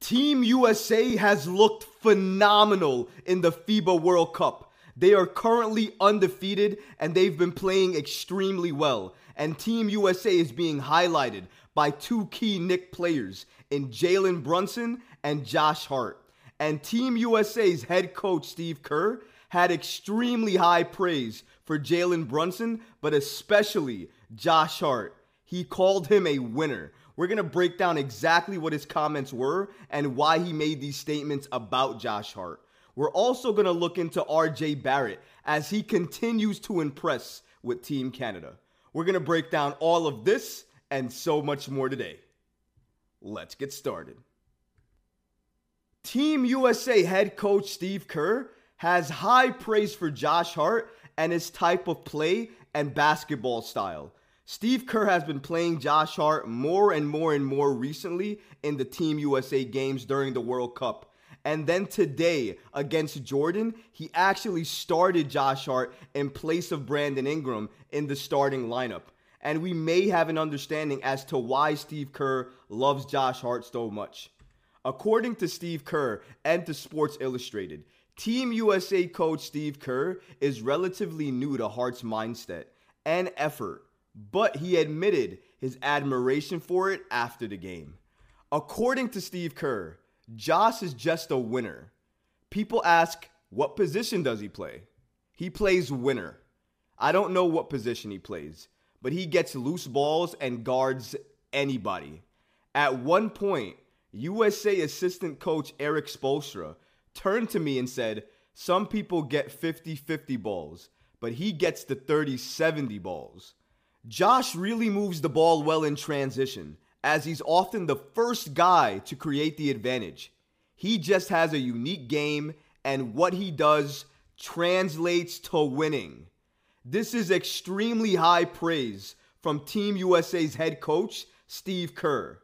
Team USA has looked phenomenal in the FIBA World Cup. They are currently undefeated and they've been playing extremely well. And Team USA is being highlighted by two key Knick players in Jalen Brunson and Josh Hart. And Team USA's head coach Steve Kerr had extremely high praise for Jalen Brunson, but especially Josh Hart. He called him a winner. We're going to break down exactly what his comments were and why he made these statements about Josh Hart. We're also going to look into RJ Barrett as he continues to impress with Team Canada. We're going to break down all of this and so much more today. Let's get started. Team USA head coach Steve Kerr has high praise for Josh Hart and his type of play and basketball style. Steve Kerr has been playing Josh Hart more and more and more recently in the Team USA games during the World Cup. And then today against Jordan, he actually started Josh Hart in place of Brandon Ingram in the starting lineup. And we may have an understanding as to why Steve Kerr loves Josh Hart so much. According to Steve Kerr and to Sports Illustrated, Team USA coach Steve Kerr is relatively new to Hart's mindset and effort, but he admitted his admiration for it after the game. According to Steve Kerr, Josh is just a winner. People ask, what position does he play? He plays winner. I don't know what position he plays, but he gets loose balls and guards anybody. At one point, USA assistant coach Erik Spoelstra turned to me and said, Some people get 50 50 balls, but he gets the 30 70 balls. Josh really moves the ball well in transition as he's often the first guy to create the advantage. He just has a unique game, and what he does translates to winning. This is extremely high praise from Team USA's head coach, Steve Kerr,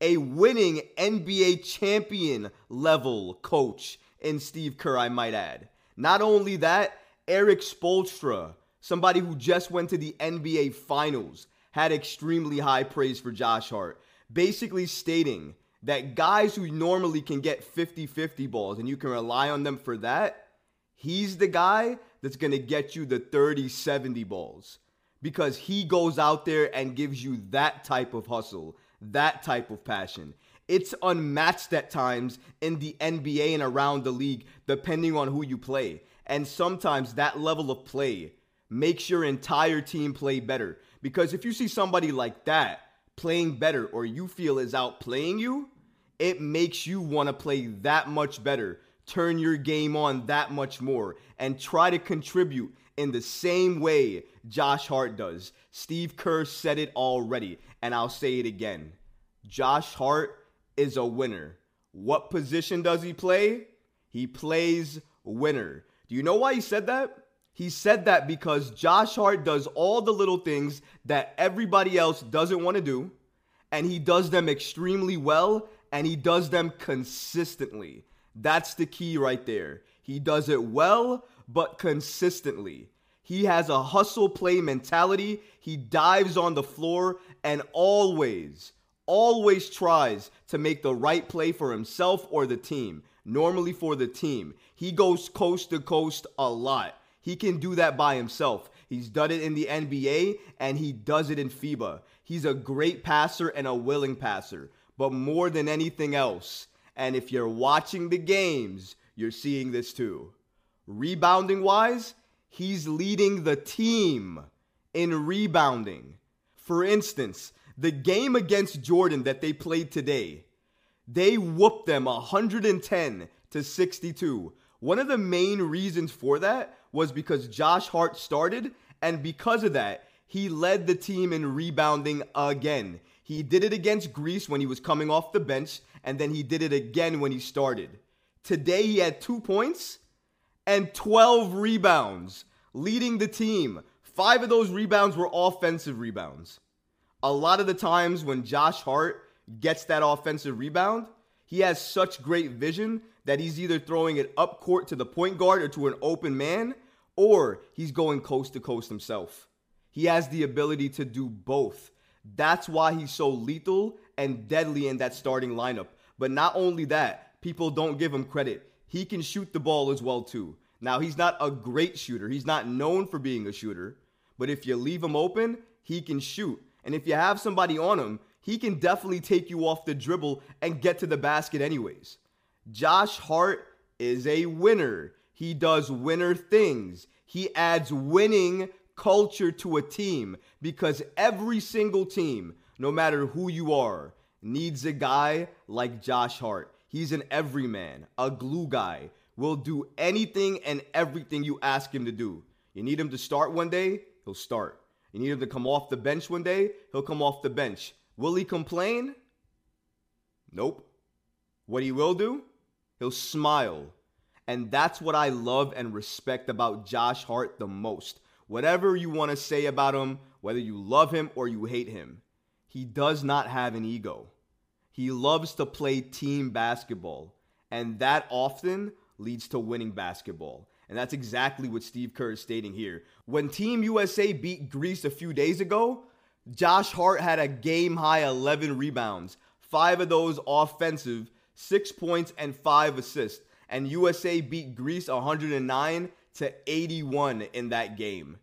a winning NBA champion level coach in Steve Kerr, I might add. Not only that, Erik Spoelstra, somebody who just went to the NBA Finals, had extremely high praise for Josh Hart, basically stating that guys who normally can get 50 50 balls and you can rely on them for that, he's the guy that's going to get you the 30 70 balls because he goes out there and gives you that type of hustle, that type of passion. It's unmatched at times in the NBA and around the league, depending on who you play. And sometimes that level of play makes your entire team play better. Because if you see somebody like that playing better or you feel is outplaying you, it makes you want to play that much better, turn your game on that much more, and try to contribute in the same way Josh Hart does. Steve Kerr said it already, and I'll say it again. Josh Hart is a winner. What position does he play? He plays winner. Do you know why he said that? He said that because Josh Hart does all the little things that everybody else doesn't want to do, and he does them extremely well, and he does them consistently. That's the key right there. He does it well, but consistently. He has a hustle play mentality. He dives on the floor and always, always tries to make the right play for himself or the team. Normally for the team. He goes coast to coast a lot. He can do that by himself. He's done it in the NBA and he does it in FIBA. He's a great passer and a willing passer. But more than anything else, and if you're watching the games, you're seeing this too. Rebounding wise, he's leading the team in rebounding. For instance, the game against Jordan that they played today, they whooped them 110 to 62. One of the main reasons for that was because Josh Hart started, and because of that, he led the team in rebounding again. He did it against Greece when he was coming off the bench, and then he did it again when he started. Today, he had two points and 12 rebounds, leading the team. Five of those rebounds were offensive rebounds. A lot of the times when Josh Hart gets that offensive rebound, he has such great vision that he's either throwing it up court to the point guard or to an open man, or he's going coast to coast himself. He has the ability to do both. That's why he's so lethal and deadly in that starting lineup. But not only that, people don't give him credit. He can shoot the ball as well too. Now, he's not a great shooter. He's not known for being a shooter, but if you leave him open, he can shoot. And if you have somebody on him, he can definitely take you off the dribble and get to the basket anyways. Josh Hart is a winner. He does winner things. He adds winning culture to a team because every single team, no matter who you are, needs a guy like Josh Hart. He's an everyman, a glue guy, will do anything and everything you ask him to do. You need him to start one day, he'll start. You need him to come off the bench one day, he'll come off the bench. Will he complain? Nope. What he will do? He'll smile. And that's what I love and respect about Josh Hart the most. Whatever you want to say about him, whether you love him or you hate him, he does not have an ego. He loves to play team basketball. And that often leads to winning basketball. And that's exactly what Steve Kerr is stating here. When Team USA beat Greece a few days ago, Josh Hart had a game high 11 rebounds, five of those offensive, six points, and five assists. And USA beat Greece 109 to 81 in that game.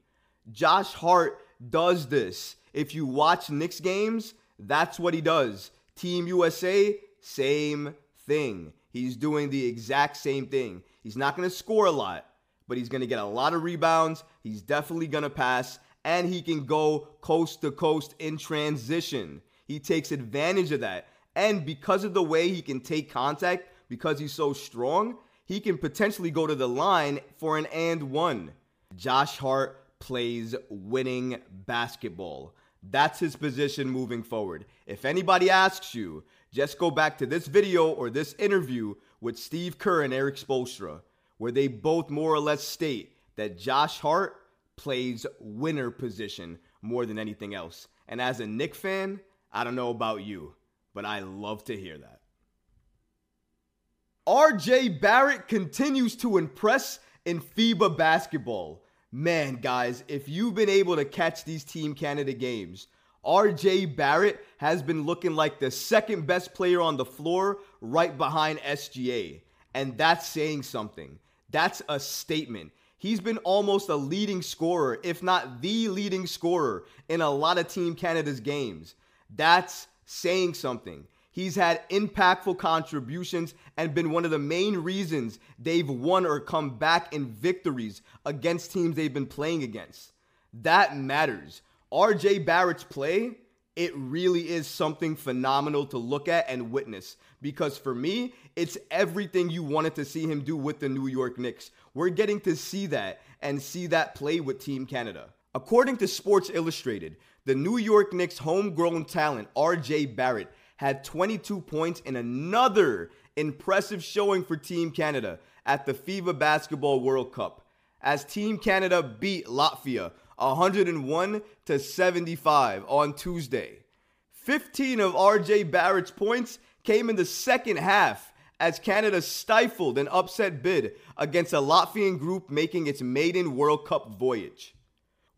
Josh Hart does this. If you watch Knicks games, that's what he does. Team USA, same thing. He's doing the exact same thing. He's not going to score a lot, but he's going to get a lot of rebounds. He's definitely going to pass, and he can go coast to coast in transition. He takes advantage of that. And because of the way he can take contact, because he's so strong, he can potentially go to the line for an and one. Josh Hart plays winning basketball. That's his position moving forward. If anybody asks you, just go back to this video or this interview with Steve Kerr and Erik Spoelstra, where they both more or less state that Josh Hart plays winner position more than anything else. And as a Knick fan, I don't know about you, but I love to hear that. RJ Barrett continues to impress in FIBA basketball. Man, guys, if you've been able to catch these Team Canada games, RJ Barrett has been looking like the second best player on the floor right behind SGA. And that's saying something. That's a statement. He's been almost a leading scorer, if not the leading scorer, in a lot of Team Canada's games. That's saying something. He's had impactful contributions and been one of the main reasons they've won or come back in victories against teams they've been playing against. That matters. RJ Barrett's play, it really is something phenomenal to look at and witness because for me, it's everything you wanted to see him do with the New York Knicks. We're getting to see that and see that play with Team Canada. According to Sports Illustrated, the New York Knicks homegrown talent, RJ Barrett, had 22 points in another impressive showing for Team Canada at the FIBA Basketball World Cup as Team Canada beat Latvia 101 to 75 on Tuesday. 15 of RJ Barrett's points came in the second half as Canada stifled an upset bid against a Latvian group making its maiden World Cup voyage.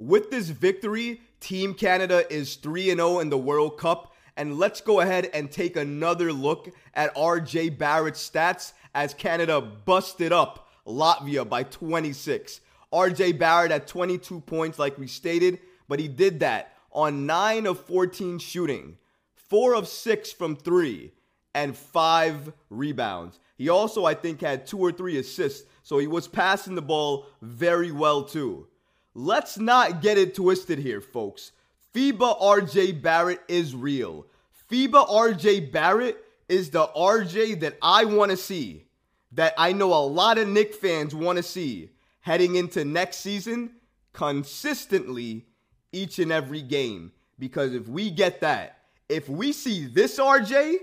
With this victory, Team Canada is 3 0 in the World Cup. And let's go ahead and take another look at RJ Barrett's stats as Canada busted up Latvia by 26. RJ Barrett at 22 points, like we stated, but he did that on 9 of 14 shooting, 4 of 6 from 3, and 5 rebounds. He also, I think, had 2 or 3 assists, so he was passing the ball very well, too. Let's not get it twisted here, folks. FIBA RJ Barrett is real. FIBA RJ Barrett is the RJ that I want to see, that I know a lot of Knick fans want to see heading into next season consistently each and every game. Because if we get that, if we see this RJ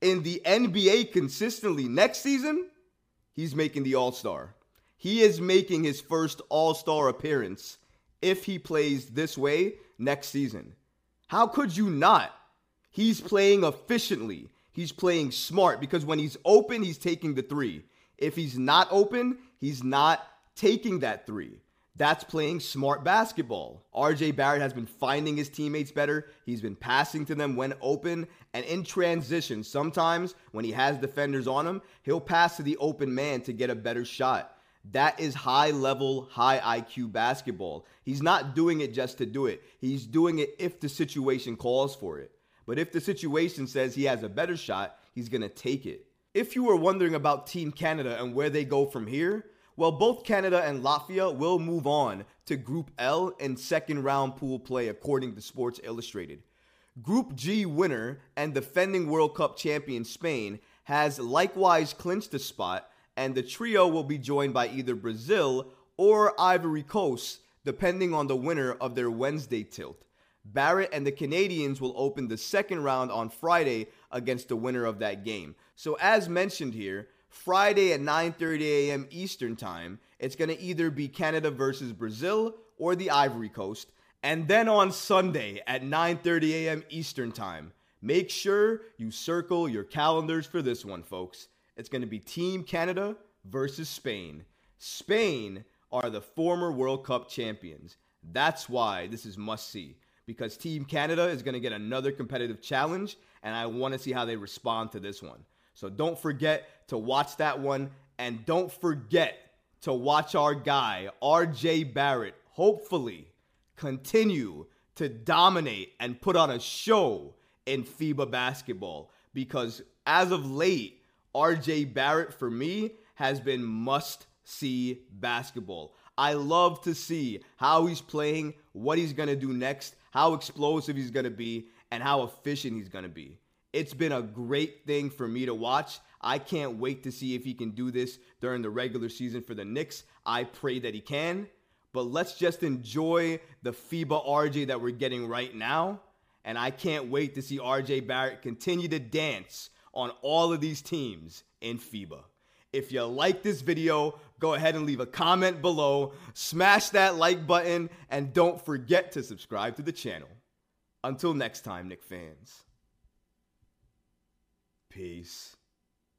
in the NBA consistently next season, he's making the All Star. He is making his first All Star appearance if he plays this way next season. How could you not? He's playing efficiently. He's playing smart because when he's open, he's taking the three. If he's not open, he's not taking that three. That's playing smart basketball. RJ Barrett has been finding his teammates better. He's been passing to them when open and in transition. Sometimes when he has defenders on him, he'll pass to the open man to get a better shot. That is high level, high IQ basketball. He's not doing it just to do it. He's doing it if the situation calls for it. But if the situation says he has a better shot, he's going to take it. If you were wondering about Team Canada and where they go from here, well, both Canada and Latvia will move on to Group L in second round pool play, according to Sports Illustrated. Group G winner and defending World Cup champion Spain has likewise clinched a spot, and the trio will be joined by either Brazil or Ivory Coast, depending on the winner of their Wednesday tilt. Barrett and the Canadians will open the second round on Friday against the winner of that game. So, as mentioned here, Friday at 9:30 a.m. Eastern Time. It's going to either be Canada versus Brazil or the Ivory Coast. And then on Sunday at 9:30 a.m. Eastern Time, make sure you circle your calendars for this one, folks. It's going to be Team Canada versus Spain. Spain are the former World Cup champions. That's why this is must see because Team Canada is going to get another competitive challenge and I want to see how they respond to this one. So don't forget to watch that one. And don't forget to watch our guy, RJ Barrett, hopefully continue to dominate and put on a show in FIBA basketball. Because as of late, RJ Barrett for me has been must see basketball. I love to see how he's playing, what he's going to do next, how explosive he's going to be, and how efficient he's going to be. It's been a great thing for me to watch. I can't wait to see if he can do this during the regular season for the Knicks. I pray that he can. But let's just enjoy the FIBA RJ that we're getting right now. And I can't wait to see RJ Barrett continue to dance on all of these teams in FIBA. If you like this video, go ahead and leave a comment below, smash that like button, and don't forget to subscribe to the channel. Until next time, Knick fans. Peace.